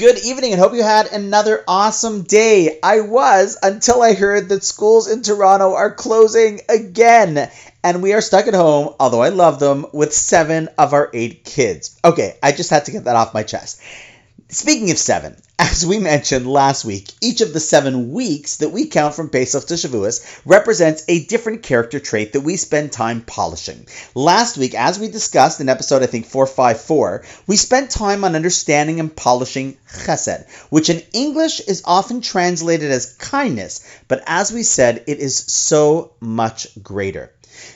Good evening and hope you had another awesome day. I was until I heard that schools in Toronto are closing again. And we are stuck at home, although I love them, with seven of our eight kids. Okay, I just had to get that off my chest. Speaking of seven, as we mentioned last week, each of the seven weeks that we count from Pesach to Shavuos represents a different character trait that we spend time polishing. Last week, as we discussed in episode I think 454, we spent time on understanding and polishing chesed, which in English is often translated as kindness, but as we said, it is so much greater.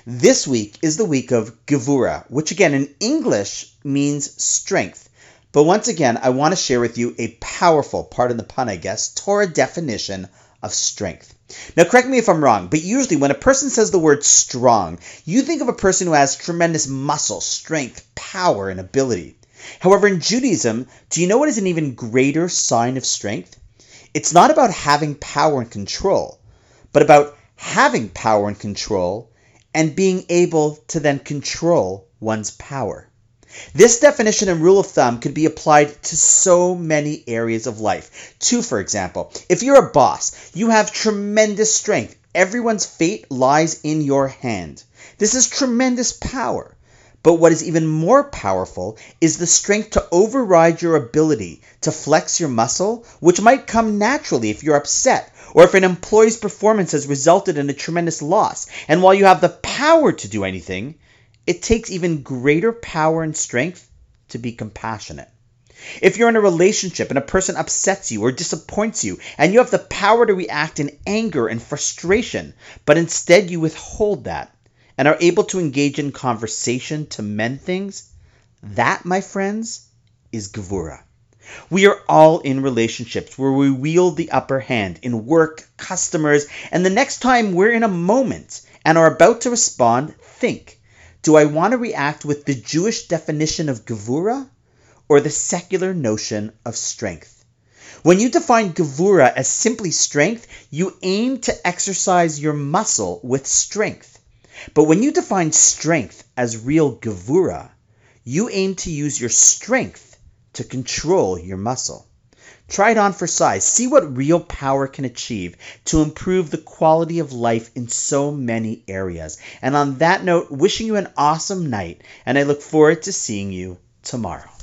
This week is the week of Gevura, which again in English means strength. But once again, I want to share with you a powerful, pardon the pun, I guess, Torah definition of strength. Now, correct me if I'm wrong, but usually when a person says the word strong, you think of a person who has tremendous muscle, strength, power, and ability. However, in Judaism, do you know what is an even greater sign of strength? It's not about having power and control, but about having power and control and being able to then control one's power. This definition and rule of thumb could be applied to so many areas of life. Two, for example, if you're a boss, you have tremendous strength. Everyone's fate lies in your hand. This is tremendous power. But what is even more powerful is the strength to override your ability to flex your muscle, which might come naturally if you're upset or if an employee's performance has resulted in a tremendous loss. And while you have the power to do anything, it takes even greater power and strength to be compassionate. If you're in a relationship and a person upsets you or disappoints you, and you have the power to react in anger and frustration, but instead you withhold that and are able to engage in conversation to mend things, that, my friends, is Gevura. We are all in relationships where we wield the upper hand in work, customers, and the next time we're in a moment and are about to respond, think do I want to react with the Jewish definition of Gevura or the secular notion of strength? When you define Gevura as simply strength, you aim to exercise your muscle with strength. But when you define strength as real Gevura, you aim to use your strength to control your muscle. Try it on for size. See what real power can achieve to improve the quality of life in so many areas. And on that note, wishing you an awesome night, and I look forward to seeing you tomorrow.